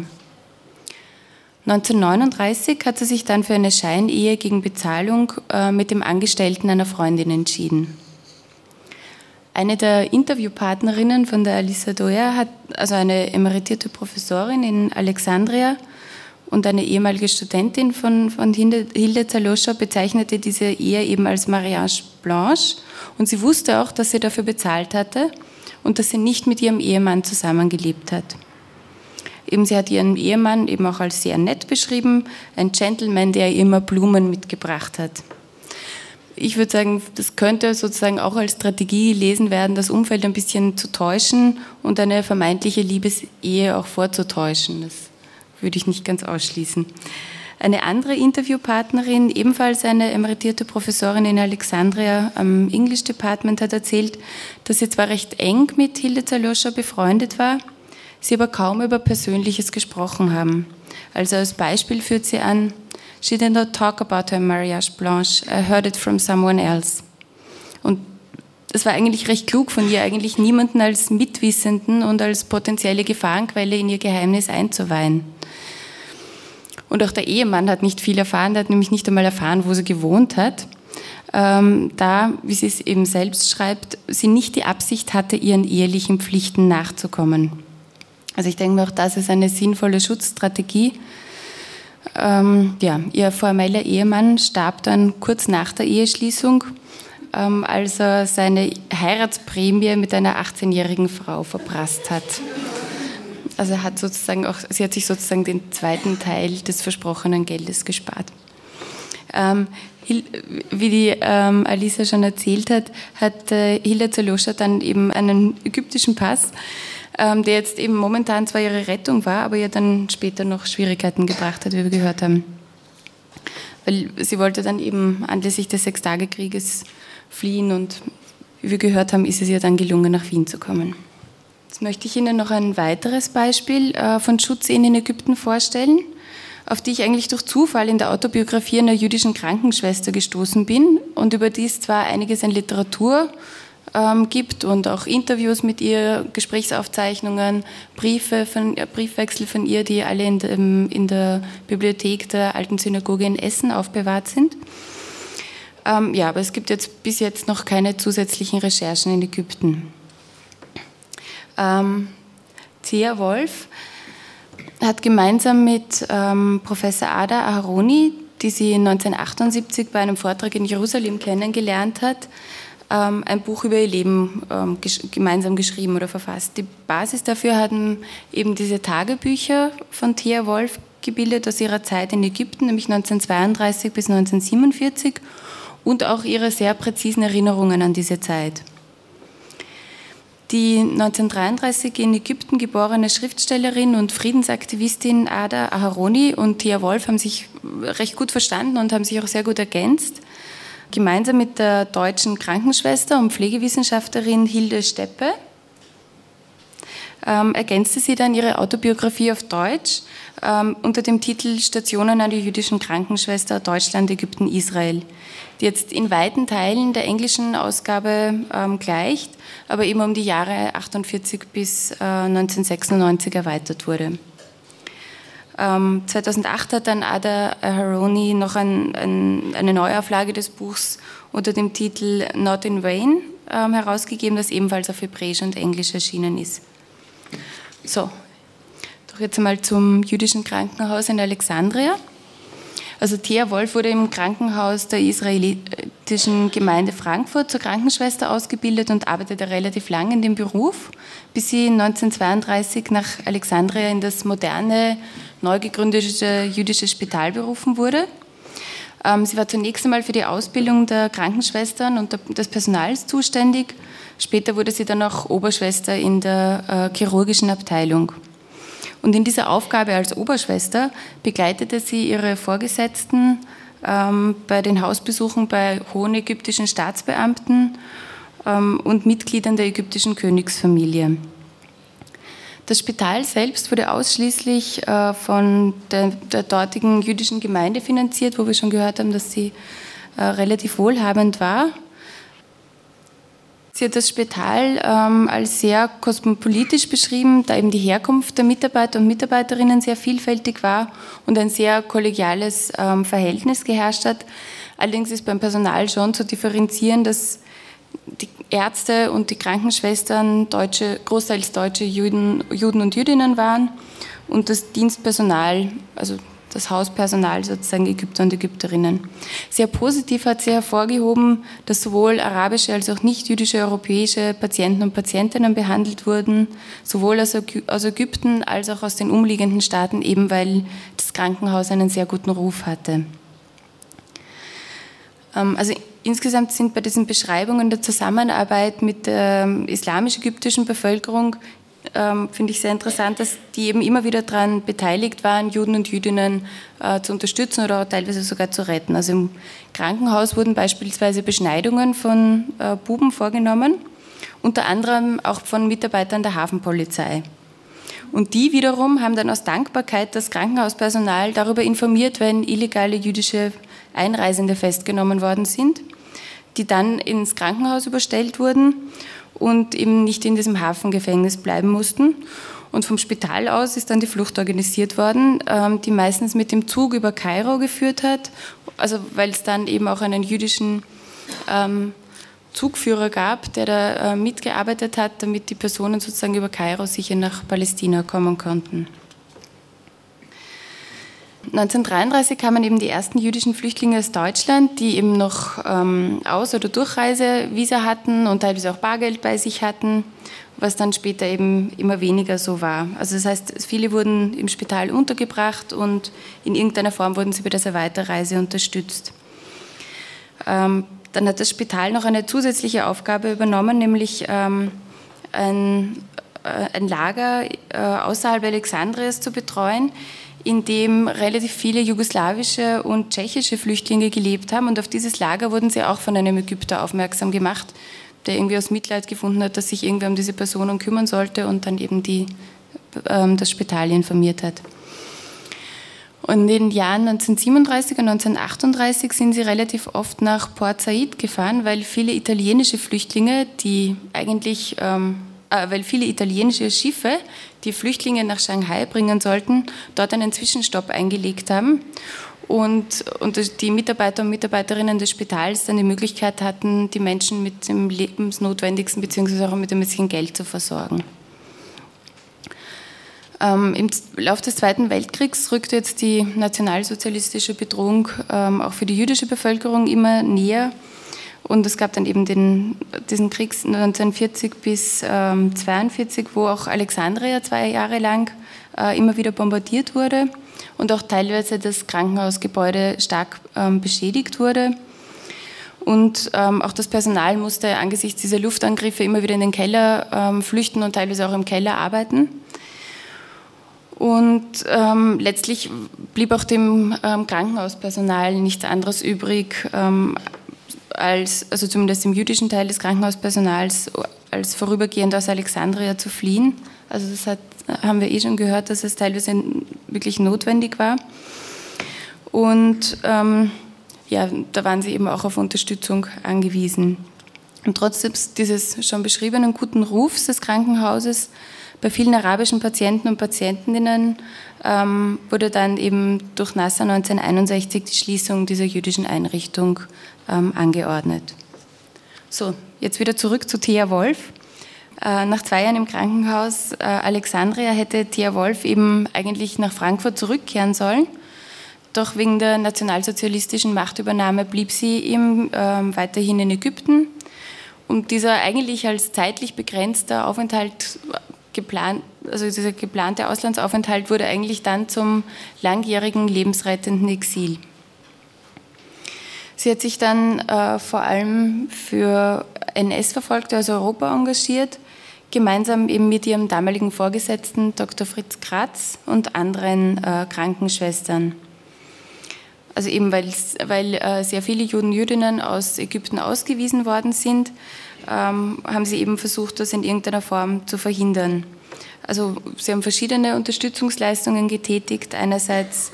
1939 hat sie sich dann für eine Scheinehe gegen Bezahlung äh, mit dem Angestellten einer Freundin entschieden. Eine der Interviewpartnerinnen von der Alisa Doya hat, also eine emeritierte Professorin in Alexandria, und eine ehemalige Studentin von, von Hilde Zaloscha bezeichnete diese Ehe eben als Mariage Blanche und sie wusste auch, dass sie dafür bezahlt hatte und dass sie nicht mit ihrem Ehemann zusammengelebt hat. Eben, sie hat ihren Ehemann eben auch als sehr nett beschrieben, ein Gentleman, der immer Blumen mitgebracht hat. Ich würde sagen, das könnte sozusagen auch als Strategie gelesen werden, das Umfeld ein bisschen zu täuschen und eine vermeintliche Liebesehe auch vorzutäuschen. Das würde ich nicht ganz ausschließen. Eine andere Interviewpartnerin, ebenfalls eine emeritierte Professorin in Alexandria am English Department, hat erzählt, dass sie zwar recht eng mit Hilde Zaloscha befreundet war, sie aber kaum über Persönliches gesprochen haben. Also als Beispiel führt sie an, She did not talk about her mariage blanche, I heard it from someone else. Und es war eigentlich recht klug von ihr, eigentlich niemanden als Mitwissenden und als potenzielle Gefahrenquelle in ihr Geheimnis einzuweihen. Und auch der Ehemann hat nicht viel erfahren, der hat nämlich nicht einmal erfahren, wo sie gewohnt hat. Ähm, da, wie sie es eben selbst schreibt, sie nicht die Absicht hatte, ihren ehelichen Pflichten nachzukommen. Also ich denke mir auch, das ist eine sinnvolle Schutzstrategie. Ähm, ja, ihr formeller Ehemann starb dann kurz nach der Eheschließung, ähm, als er seine Heiratsprämie mit einer 18-jährigen Frau verprasst hat. Also hat sozusagen auch, sie hat sich sozusagen den zweiten Teil des versprochenen Geldes gespart. Ähm, wie die ähm, Alisa schon erzählt hat, hat äh, Hilda Zaloscha dann eben einen ägyptischen Pass, ähm, der jetzt eben momentan zwar ihre Rettung war, aber ihr dann später noch Schwierigkeiten gebracht hat, wie wir gehört haben. Weil sie wollte dann eben anlässlich des Sechstagekrieges fliehen und wie wir gehört haben, ist es ihr dann gelungen, nach Wien zu kommen. Jetzt möchte ich Ihnen noch ein weiteres Beispiel äh, von Schutzehen in Ägypten vorstellen, auf die ich eigentlich durch Zufall in der Autobiografie einer jüdischen Krankenschwester gestoßen bin und über die es zwar einiges an Literatur ähm, gibt und auch Interviews mit ihr, Gesprächsaufzeichnungen, Briefe von, äh, Briefwechsel von ihr, die alle in, dem, in, der Bibliothek der Alten Synagoge in Essen aufbewahrt sind. Ähm, ja, aber es gibt jetzt bis jetzt noch keine zusätzlichen Recherchen in Ägypten. Ähm, Thea Wolf hat gemeinsam mit ähm, Professor Ada Aharoni, die sie 1978 bei einem Vortrag in Jerusalem kennengelernt hat, ähm, ein Buch über ihr Leben ähm, gesch gemeinsam geschrieben oder verfasst. Die Basis dafür hatten eben diese Tagebücher von Thea Wolf gebildet aus ihrer Zeit in Ägypten, nämlich 1932 bis 1947 und auch ihre sehr präzisen Erinnerungen an diese Zeit. Die 1933 in Ägypten geborene Schriftstellerin und Friedensaktivistin Ada Aharoni und Thea Wolf haben sich recht gut verstanden und haben sich auch sehr gut ergänzt. Gemeinsam mit der deutschen Krankenschwester und Pflegewissenschaftlerin Hilde Steppe ähm, ergänzte sie dann ihre Autobiografie auf Deutsch ähm, unter dem Titel Stationen an der jüdischen Krankenschwester Deutschland, Ägypten, Israel, die jetzt in weiten Teilen der englischen Ausgabe ähm, gleicht, aber eben um die Jahre 48 bis äh, 1996 erweitert wurde. 2008 ähm, hat dann Ada Haroni noch ein, ein, eine Neuauflage des Buchs unter dem Titel Not in Vain ähm, herausgegeben, das ebenfalls auf Hebräisch und Englisch erschienen ist. So, doch jetzt einmal zum jüdischen Krankenhaus in Alexandria. Also Thea Wolf wurde im Krankenhaus der israelitischen Gemeinde Frankfurt zur Krankenschwester ausgebildet und arbeitete relativ lang in dem Beruf, bis sie 1932 nach Alexandria in das moderne, neu gegründete jüdische Spital berufen wurde. Ähm, sie war zunächst einmal für die Ausbildung der Krankenschwestern und des Personals zuständig. Später wurde sie dann auch Oberschwester in der äh, chirurgischen Abteilung. Und in dieser Aufgabe als Oberschwester begleitete sie ihre Vorgesetzten ähm, bei den Hausbesuchen bei hohen ägyptischen Staatsbeamten ähm, und Mitgliedern der ägyptischen Königsfamilie. Das Spital selbst wurde ausschließlich äh, von der, der, dortigen jüdischen Gemeinde finanziert, wo wir schon gehört haben, dass sie äh, relativ wohlhabend war. Sie hat das Spital ähm, als sehr kosmopolitisch beschrieben, da eben die Herkunft der Mitarbeiter und Mitarbeiterinnen sehr vielfältig war und ein sehr kollegiales ähm, Verhältnis geherrscht hat. Allerdings ist beim Personal schon zu differenzieren, dass die Ärzte und die Krankenschwestern deutsche, großteils deutsche Juden, Juden und Jüdinnen waren und das Dienstpersonal, also das Hauspersonal sozusagen Ägypter und Ägypterinnen. Sehr positiv hat sie hervorgehoben, dass sowohl arabische als auch nicht-jüdische europäische Patienten und Patientinnen behandelt wurden, sowohl aus Ägypten als auch aus den umliegenden Staaten, eben weil das Krankenhaus einen sehr guten Ruf hatte. Ähm, also insgesamt sind bei diesen Beschreibungen der Zusammenarbeit mit der islamisch-ägyptischen Bevölkerung ähm, finde ich sehr interessant, dass die eben immer wieder daran beteiligt waren, Juden und Jüdinnen äh, zu unterstützen oder teilweise sogar zu retten. Also im Krankenhaus wurden beispielsweise Beschneidungen von äh, Buben vorgenommen, unter anderem auch von Mitarbeitern der Hafenpolizei. Und die wiederum haben dann aus Dankbarkeit das Krankenhauspersonal darüber informiert, wenn illegale jüdische Einreisende festgenommen worden sind, die dann ins Krankenhaus überstellt wurden und eben nicht in diesem Hafengefängnis bleiben mussten. Und vom Spital aus ist dann die Flucht organisiert worden, ähm, die meistens mit dem Zug über Kairo geführt hat, also weil es dann eben auch einen jüdischen ähm, Zugführer gab, der da äh, mitgearbeitet hat, damit die Personen sozusagen über Kairo sicher nach Palästina kommen konnten. 1933 kamen eben die ersten jüdischen Flüchtlinge aus Deutschland, die eben noch ähm, Aus- oder Durchreisevisa hatten und teilweise auch Bargeld bei sich hatten, was dann später eben immer weniger so war. Also das heißt, viele wurden im Spital untergebracht und in irgendeiner Form wurden sie bei dieser Weiterreise unterstützt. Ähm, dann hat das Spital noch eine zusätzliche Aufgabe übernommen, nämlich ähm, ein, äh, ein Lager äh, außerhalb Alexandrias zu betreuen, in dem relativ viele jugoslawische und tschechische Flüchtlinge gelebt haben. Und auf dieses Lager wurden sie auch von einem Ägypter aufmerksam gemacht, der irgendwie aus Mitleid gefunden hat, dass sich irgendwer um diese Personen kümmern sollte und dann eben die, ähm, das Spital informiert hat. Und in den Jahren 1937 und 1938 sind sie relativ oft nach Port Said gefahren, weil viele italienische Flüchtlinge, die eigentlich ähm, äh, weil viele italienische Schiffe, die Flüchtlinge nach Shanghai bringen sollten, dort einen Zwischenstopp eingelegt haben und, und die Mitarbeiter und Mitarbeiterinnen des Spitals dann die Möglichkeit hatten, die Menschen mit dem Lebensnotwendigsten bzw. auch mit ein bisschen Geld zu versorgen. Ähm, Im Laufe des Zweiten Weltkriegs rückte jetzt die nationalsozialistische Bedrohung ähm, auch für die jüdische Bevölkerung immer näher. Und es gab dann eben den, diesen Krieg 1940 bis 1942, ähm, wo auch Alexandria zwei Jahre lang äh, immer wieder bombardiert wurde und auch teilweise das Krankenhausgebäude stark ähm, beschädigt wurde. Und ähm, auch das Personal musste angesichts dieser Luftangriffe immer wieder in den Keller ähm, flüchten und teilweise auch im Keller arbeiten. Und ähm, letztlich blieb auch dem ähm, Krankenhauspersonal nichts anderes übrig, ähm, als, also zumindest im jüdischen Teil des Krankenhauspersonals, als vorübergehend aus Alexandria zu fliehen. Also das hat, haben wir eh schon gehört, dass es teilweise wirklich notwendig war. Und ähm, ja, da waren sie eben auch auf Unterstützung angewiesen. Und trotz dieses schon beschriebenen guten Rufs des Krankenhauses bei vielen arabischen Patienten und Patientinnen ähm, wurde dann eben durch Nasser 1961 die Schließung dieser jüdischen Einrichtung ähm, angeordnet. So, jetzt wieder zurück zu Thea Wolf. Äh, nach zwei Jahren im Krankenhaus äh, Alexandria hätte Thea Wolf eben eigentlich nach Frankfurt zurückkehren sollen. Doch wegen der nationalsozialistischen Machtübernahme blieb sie eben äh, weiterhin in Ägypten. Und dieser eigentlich als zeitlich begrenzter Aufenthalt geplant, also dieser geplante Auslandsaufenthalt wurde eigentlich dann zum langjährigen lebensrettenden Exil. Sie hat sich dann äh, vor allem für NS-Verfolgte aus Europa engagiert, gemeinsam eben mit ihrem damaligen Vorgesetzten Dr. Fritz Kratz und anderen äh, Krankenschwestern. Also eben weil, weil äh, sehr viele Juden, Jüdinnen aus Ägypten ausgewiesen worden sind, ähm, haben sie eben versucht, das in irgendeiner Form zu verhindern. Also sie haben verschiedene Unterstützungsleistungen getätigt. Einerseits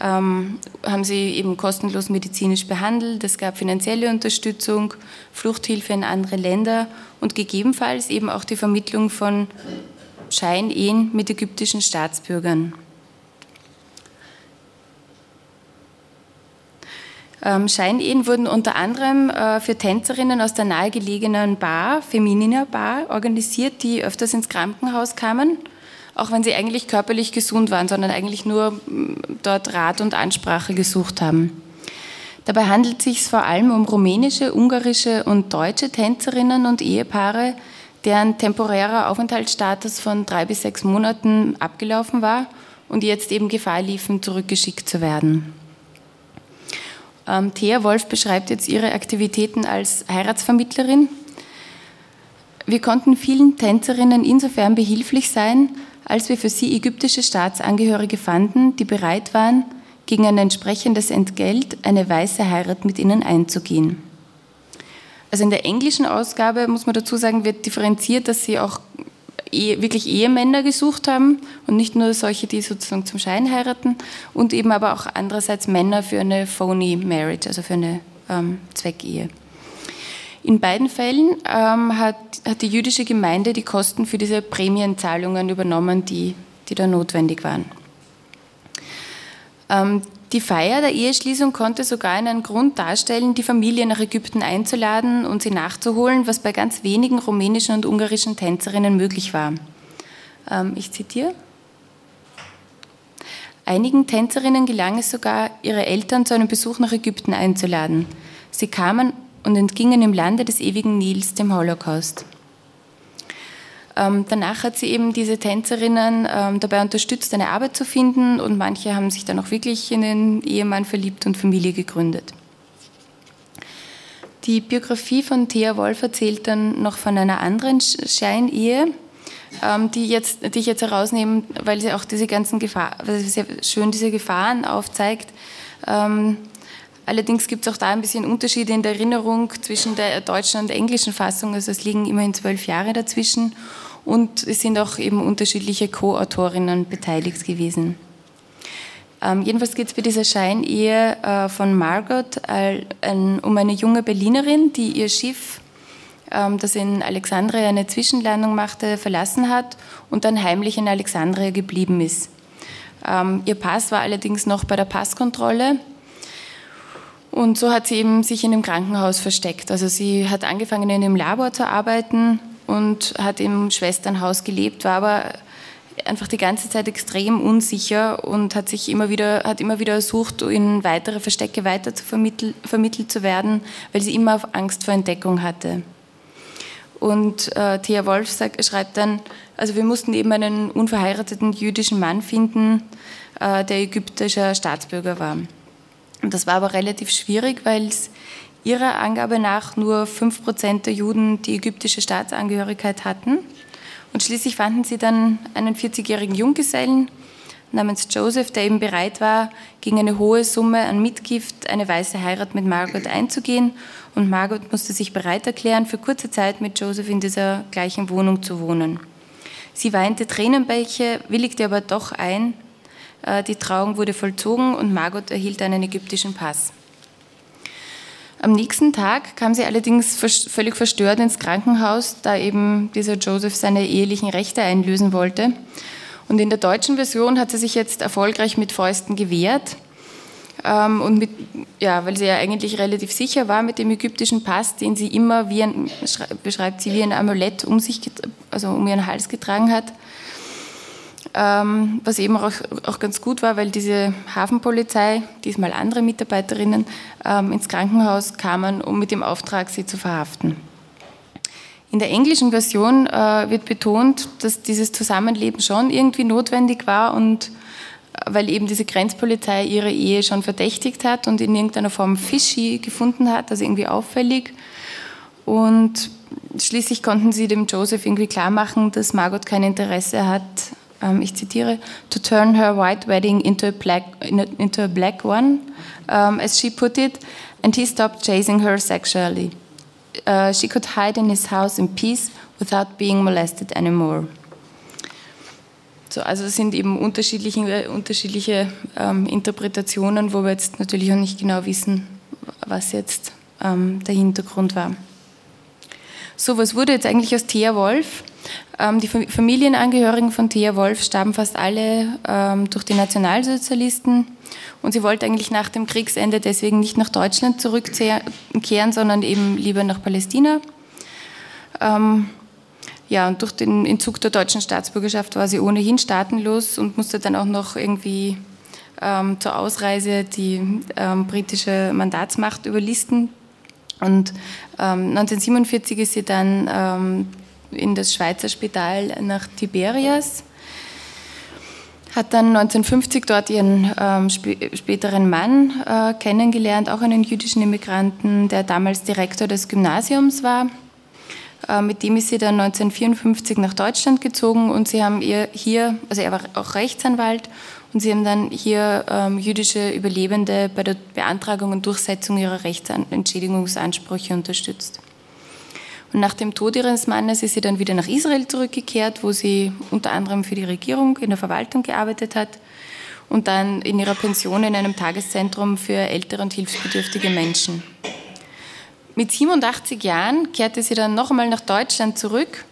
ähm, haben sie eben kostenlos medizinisch behandelt, es gab finanzielle Unterstützung, Fluchthilfe in andere Länder und gegebenenfalls eben auch die Vermittlung von Scheinehen mit ägyptischen Staatsbürgern. Ähm, Scheinehen wurden unter anderem äh, für Tänzerinnen aus der nahegelegenen Bar, Feminina Bar, organisiert, die öfters ins Krankenhaus kamen. auch wenn sie eigentlich körperlich gesund waren, sondern eigentlich nur dort Rat und Ansprache gesucht haben. Dabei handelt es sich vor allem um rumänische, ungarische und deutsche Tänzerinnen und Ehepaare, deren temporärer Aufenthaltsstatus von drei bis sechs Monaten abgelaufen war und jetzt eben Gefahr liefen, zurückgeschickt zu werden. Ähm, Thea Wolf beschreibt jetzt ihre Aktivitäten als Heiratsvermittlerin. Wir konnten vielen Tänzerinnen insofern behilflich sein, als wir für sie ägyptische Staatsangehörige fanden, die bereit waren, gegen ein entsprechendes Entgelt eine weiße Heirat mit ihnen einzugehen. Also in der englischen Ausgabe muss man dazu sagen, wird differenziert, dass sie auch wirklich Ehemänner gesucht haben und nicht nur solche, die sozusagen zum Schein heiraten und eben aber auch andererseits Männer für eine phony marriage, also für eine ähm, Zweckehe. In beiden Fällen ähm, hat, hat die jüdische Gemeinde die Kosten für diese Prämienzahlungen übernommen, die, die da notwendig waren. Ähm, die Feier der Eheschließung konnte sogar einen Grund darstellen, die Familie nach Ägypten einzuladen und sie nachzuholen, was bei ganz wenigen rumänischen und ungarischen Tänzerinnen möglich war. Ähm, ich zitiere. Einigen Tänzerinnen gelang es sogar, ihre Eltern zu einem Besuch nach Ägypten einzuladen. Sie kamen und entgingen im Lande des ewigen Nils dem Holocaust. Ähm, danach hat sie eben diese Tänzerinnen ähm, dabei unterstützt, eine Arbeit zu finden und manche haben sich dann auch wirklich in den Ehemann verliebt und Familie gegründet. Die Biografie von Thea Wolf erzählt dann noch von einer anderen Scheinehe, ähm, die, jetzt, die ich jetzt herausnehme, weil sie auch diese ganzen Gefahren, weil sehr schön diese Gefahren aufzeigt. Ähm, allerdings gibt es auch da ein bisschen Unterschiede in der Erinnerung zwischen der deutschen und der englischen Fassung. Also es liegen immerhin zwölf Jahre dazwischen und es sind auch eben unterschiedliche Co-Autorinnen beteiligt gewesen. Ähm, jedenfalls geht es bei dieser Scheinehe äh, von Margot äh, ein, um eine junge Berlinerin, die ihr Schiff, ähm, das in Alexandria eine Zwischenlandung machte, verlassen hat und dann heimlich in Alexandria geblieben ist. Ähm, ihr Pass war allerdings noch bei der Passkontrolle und so hat sie eben sich in dem Krankenhaus versteckt. Also sie hat angefangen in dem Labor zu arbeiten und hat im Schwesternhaus gelebt, war aber einfach die ganze Zeit extrem unsicher und hat sich immer wieder, hat immer wieder ersucht, in weitere Verstecke weiter zu vermittelt, vermittelt zu werden, weil sie immer Angst vor Entdeckung hatte. Und äh, Thea Wolf sagt, schreibt dann, also wir mussten eben einen unverheirateten jüdischen Mann finden, äh, der ägyptischer Staatsbürger war. Und das war aber relativ schwierig, weil es ihrer Angabe nach nur 5% der Juden die ägyptische Staatsangehörigkeit hatten. Und schließlich fanden sie dann einen 40-jährigen Junggesellen namens Joseph, der eben bereit war, gegen eine hohe Summe an Mitgift eine weiße Heirat mit Margot einzugehen. Und Margot musste sich bereit erklären, für kurze Zeit mit Joseph in dieser gleichen Wohnung zu wohnen. Sie weinte Tränenbäche, willigte aber doch ein. Äh, die Trauung wurde vollzogen und Margot erhielt einen ägyptischen Pass. Am nächsten Tag kam sie allerdings völlig verstört ins Krankenhaus, da eben dieser Joseph seine ehelichen Rechte einlösen wollte. Und in der deutschen Version hat sie sich jetzt erfolgreich mit Fäusten gewehrt. Ähm, und mit, ja, weil sie ja eigentlich relativ sicher war mit dem ägyptischen Pass, den sie immer wie ein, beschreibt sie wie ein Amulett um sich, also um ihren Hals getragen hat ähm, was eben auch, auch, ganz gut war, weil diese Hafenpolizei, diesmal andere Mitarbeiterinnen, ähm, ins Krankenhaus kamen, um mit dem Auftrag, sie zu verhaften. In der englischen Version äh, wird betont, dass dieses Zusammenleben schon irgendwie notwendig war und äh, weil eben diese Grenzpolizei ihre Ehe schon verdächtigt hat und in irgendeiner Form fishy gefunden hat, also irgendwie auffällig. Und schließlich konnten sie dem Joseph irgendwie klar machen, dass Margot kein Interesse hat um, ich zitiere, to turn her white wedding into a black, into a black one, um, as she put it, and he stopped chasing her sexually. Uh, she could hide in his house in peace without being molested anymore. So, also es sind eben unterschiedliche, unterschiedliche ähm, Interpretationen, wo wir jetzt natürlich auch nicht genau wissen, was jetzt ähm, der Hintergrund war. So, was wurde jetzt eigentlich aus Thea Wolf? Ähm, die Familienangehörigen von Thea Wolf starben fast alle ähm, durch die Nationalsozialisten und sie wollte eigentlich nach dem Kriegsende deswegen nicht nach Deutschland zurückkehren, sondern eben lieber nach Palästina. Ähm, ja, und durch den Entzug der deutschen Staatsbürgerschaft war sie ohnehin staatenlos und musste dann auch noch irgendwie zur Ausreise die britische Mandatsmacht überlisten. Und ähm, 1947 ist sie dann in das Schweizer Spital nach Tiberias, hat dann 1950 dort ihren ähm, sp späteren Mann äh, kennengelernt, auch einen jüdischen Immigranten, der damals Direktor des Gymnasiums war. Äh, mit dem ist sie dann 1954 nach Deutschland gezogen und sie haben ihr hier, also er war auch Rechtsanwalt, und sie haben dann hier ähm, jüdische Überlebende bei der Beantragung und Durchsetzung ihrer Rechtsentschädigungsansprüche unterstützt. Und nach dem Tod ihres Mannes ist sie dann wieder nach Israel zurückgekehrt, wo sie unter anderem für die Regierung in der Verwaltung gearbeitet hat und dann in ihrer Pension in einem Tageszentrum für ältere und hilfsbedürftige Menschen. Mit 87 Jahren kehrte sie dann noch einmal nach Deutschland zurück,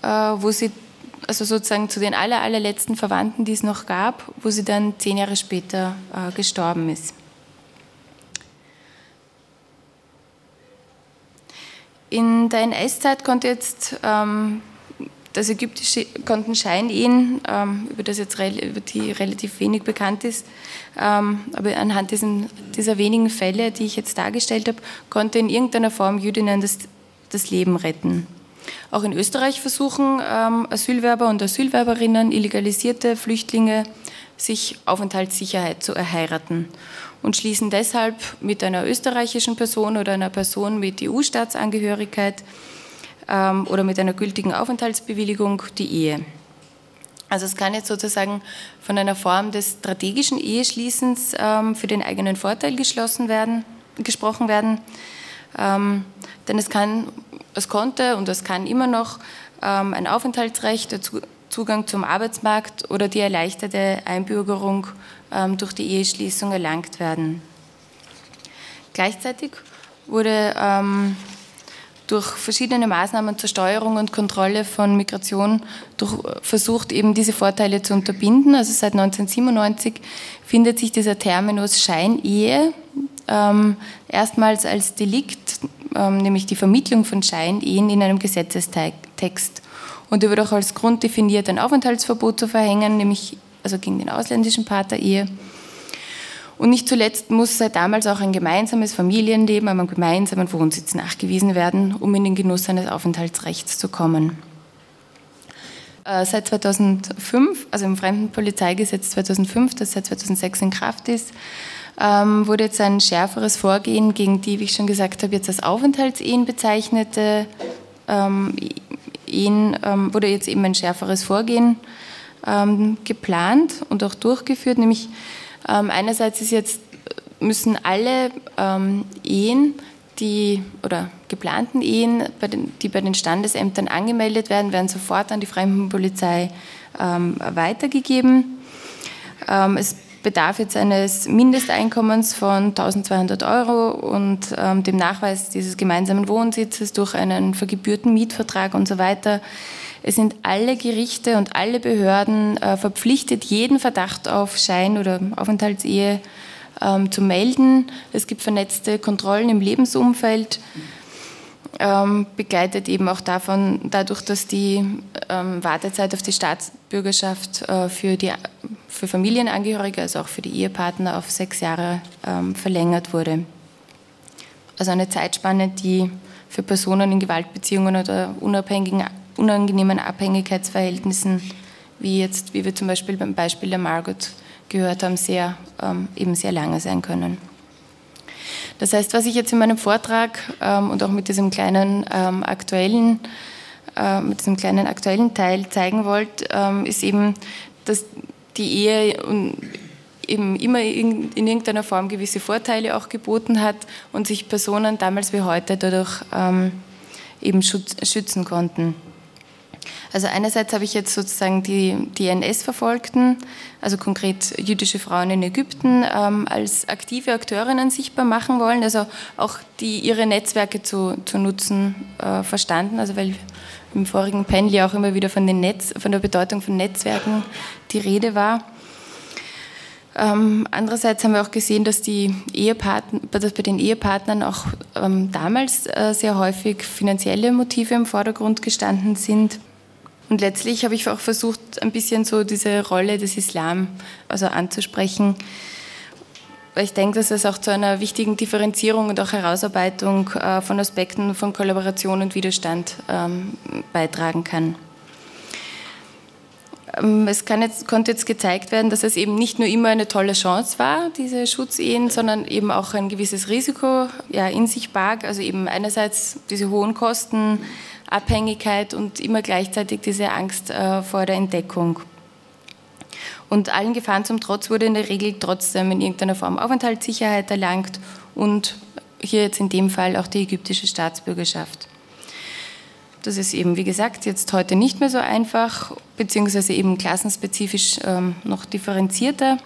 äh, wo sie, also sozusagen zu den aller, allerletzten Verwandten, die es noch gab, wo sie dann zehn Jahre später äh, gestorben ist. In der NS-Zeit konnte jetzt ähm, das ägyptische konnten Scheinehen, ähm, über das jetzt über die relativ wenig bekannt ist, ähm, aber anhand diesen, dieser wenigen Fälle, die ich jetzt dargestellt habe, konnte in irgendeiner Form Jüdinnen das, das Leben retten. Auch in Österreich versuchen ähm, Asylwerber und Asylwerberinnen, illegalisierte Flüchtlinge, sich Aufenthaltssicherheit zu erheiraten und schließen deshalb mit einer österreichischen Person oder einer Person mit EU-Staatsangehörigkeit ähm, oder mit einer gültigen Aufenthaltsbewilligung die Ehe. Also es kann jetzt sozusagen von einer Form des strategischen Eheschließens ähm, für den eigenen Vorteil geschlossen werden, gesprochen werden. Ähm, denn es kann, es konnte und es kann immer noch ähm, ein Aufenthaltsrecht, der Zugang zum Arbeitsmarkt oder die erleichterte Einbürgerung ähm, durch die Eheschließung erlangt werden. Gleichzeitig wurde ähm, durch verschiedene Maßnahmen zur Steuerung und Kontrolle von Migration durch, versucht, eben diese Vorteile zu unterbinden. Also seit 1997 findet sich dieser Terminus Scheinehe ähm, erstmals als Delikt, ähm, nämlich die Vermittlung von Scheinehen in einem Gesetzestext. Und er wird auch als Grund definiert, ein Aufenthaltsverbot zu verhängen, nämlich also gegen den ausländischen Partner Ehe und nicht zuletzt muss seit damals auch ein gemeinsames Familienleben, einem gemeinsamen Wohnsitz nachgewiesen werden, um in den Genuss eines Aufenthaltsrechts zu kommen. Äh, seit 2005, also im Fremdenpolizeigesetz 2005, das seit 2006 in Kraft ist, ähm, wurde jetzt ein schärferes Vorgehen gegen die, wie ich schon gesagt habe, jetzt als Aufenthaltsehen bezeichnete ähm, Ehen, ähm, wurde jetzt eben ein schärferes Vorgehen geplant und auch durchgeführt, nämlich ähm, einerseits ist jetzt, müssen alle ähm, Ehen, die oder geplanten Ehen, bei den, die bei den Standesämtern angemeldet werden, werden sofort an die Fremdenpolizei ähm, weitergegeben. Ähm, es bedarf jetzt eines Mindesteinkommens von 1200 Euro und ähm, dem Nachweis dieses gemeinsamen Wohnsitzes durch einen vergebührten Mietvertrag und so weiter. Es sind alle Gerichte und alle Behörden äh, verpflichtet, jeden Verdacht auf Schein- oder Aufenthaltsehe ähm, zu melden. Es gibt vernetzte Kontrollen im Lebensumfeld, ähm, begleitet eben auch davon, dadurch, dass die ähm, Wartezeit auf die Staatsbürgerschaft äh, für, die, für Familienangehörige, also auch für die Ehepartner, auf sechs Jahre ähm, verlängert wurde. Also eine Zeitspanne, die für Personen in Gewaltbeziehungen oder unangenehmen Abhängigkeitsverhältnissen, wie jetzt, wie wir zum Beispiel beim Beispiel der Margot gehört haben, sehr, ähm, eben sehr lange sein können. Das heißt, was ich jetzt in meinem Vortrag ähm, und auch mit diesem kleinen ähm, aktuellen, äh, mit diesem kleinen aktuellen Teil zeigen wollte, ähm, ist eben, dass die Ehe eben immer in, in, irgendeiner Form gewisse Vorteile auch geboten hat und sich Personen damals wie heute dadurch ähm, eben schützen konnten. Also einerseits habe ich jetzt sozusagen die, die NS-Verfolgten, also konkret jüdische Frauen in Ägypten, ähm, als aktive Akteurinnen sichtbar machen wollen, also auch die ihre Netzwerke zu, zu nutzen äh, verstanden, also weil im vorigen Panel ja auch immer wieder von, den Netz, von der Bedeutung von Netzwerken die Rede war. Ähm, andererseits haben wir auch gesehen, dass, die Ehepartner, dass bei den Ehepartnern auch ähm, damals äh, sehr häufig finanzielle Motive im Vordergrund gestanden sind Und letztlich habe ich auch versucht, ein bisschen so diese Rolle des Islam also anzusprechen, weil ich denke, dass es auch zu einer wichtigen Differenzierung und auch Herausarbeitung äh, von Aspekten von Kollaboration und Widerstand ähm, beitragen kann. Ähm, es jetzt, konnte jetzt gezeigt werden, dass es eben nicht nur immer eine tolle Chance war, diese Schutzehen, sondern eben auch ein gewisses Risiko ja, in sich barg. Also eben einerseits diese hohen Kosten, Abhängigkeit und immer gleichzeitig diese Angst äh, vor der Entdeckung. Und allen Gefahren zum Trotz wurde in der Regel trotzdem in irgendeiner Form Aufenthaltssicherheit erlangt und hier jetzt in dem Fall auch die ägyptische Staatsbürgerschaft. Das ist eben, wie gesagt, jetzt heute nicht mehr so einfach, beziehungsweise eben klassenspezifisch ähm, noch differenzierter.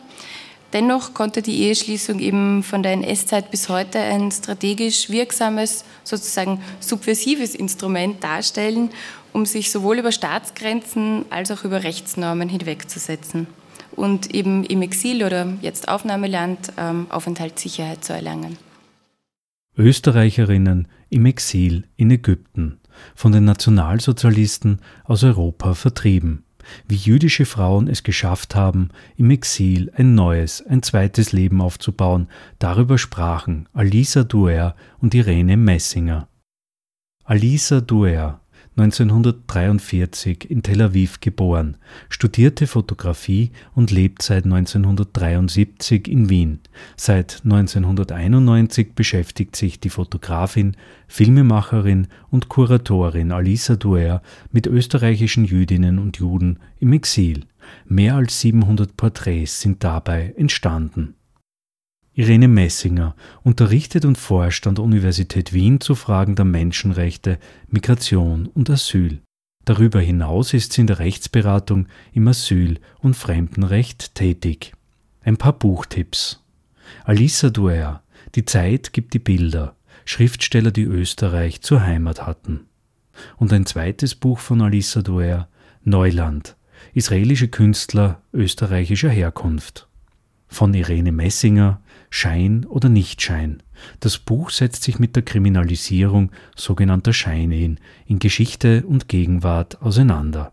Dennoch konnte die Eheschließung eben von der NS-Zeit bis heute ein strategisch wirksames, sozusagen subversives Instrument darstellen, um sich sowohl über Staatsgrenzen als auch über Rechtsnormen hinwegzusetzen und eben im Exil oder jetzt Aufnahmeland ähm, Aufenthaltssicherheit zu erlangen. Österreicherinnen im Exil in Ägypten von den Nationalsozialisten aus Europa vertrieben, wie jüdische Frauen es geschafft haben, im Exil ein neues, ein zweites Leben aufzubauen, darüber sprachen Alisa Duer und Irene Messinger. Alisa Duer 1943 in Tel Aviv geboren, studierte Fotografie und lebt seit 1973 in Wien. Seit 1991 beschäftigt sich die Fotografin, Filmemacherin und Kuratorin Alisa Duer mit österreichischen Jüdinnen und Juden im Exil. Mehr als 700 Porträts sind dabei entstanden. Irene Messinger unterrichtet und forscht an der Universität Wien zu Fragen der Menschenrechte, Migration und Asyl. Darüber hinaus ist sie in der Rechtsberatung im Asyl- und Fremdenrecht tätig. Ein paar Buchtipps. Alisa Duer, Die Zeit gibt die Bilder, Schriftsteller, die Österreich zur Heimat hatten. Und ein zweites Buch von Alisa Duer, Neuland, israelische Künstler österreichischer Herkunft. Von Irene Messinger, Schein oder Nichtschein. Das Buch setzt sich mit der Kriminalisierung sogenannter Scheinehen in Geschichte und Gegenwart auseinander.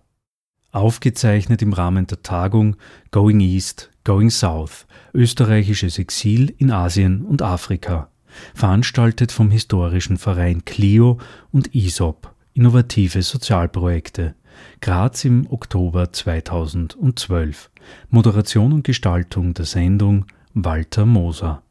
Aufgezeichnet im Rahmen der Tagung Going East, Going South, österreichisches Exil in Asien und Afrika, veranstaltet vom historischen Verein Clio und ISOP, innovative Sozialprojekte, Graz im Oktober 2012. Moderation und Gestaltung der Sendung Walter Moser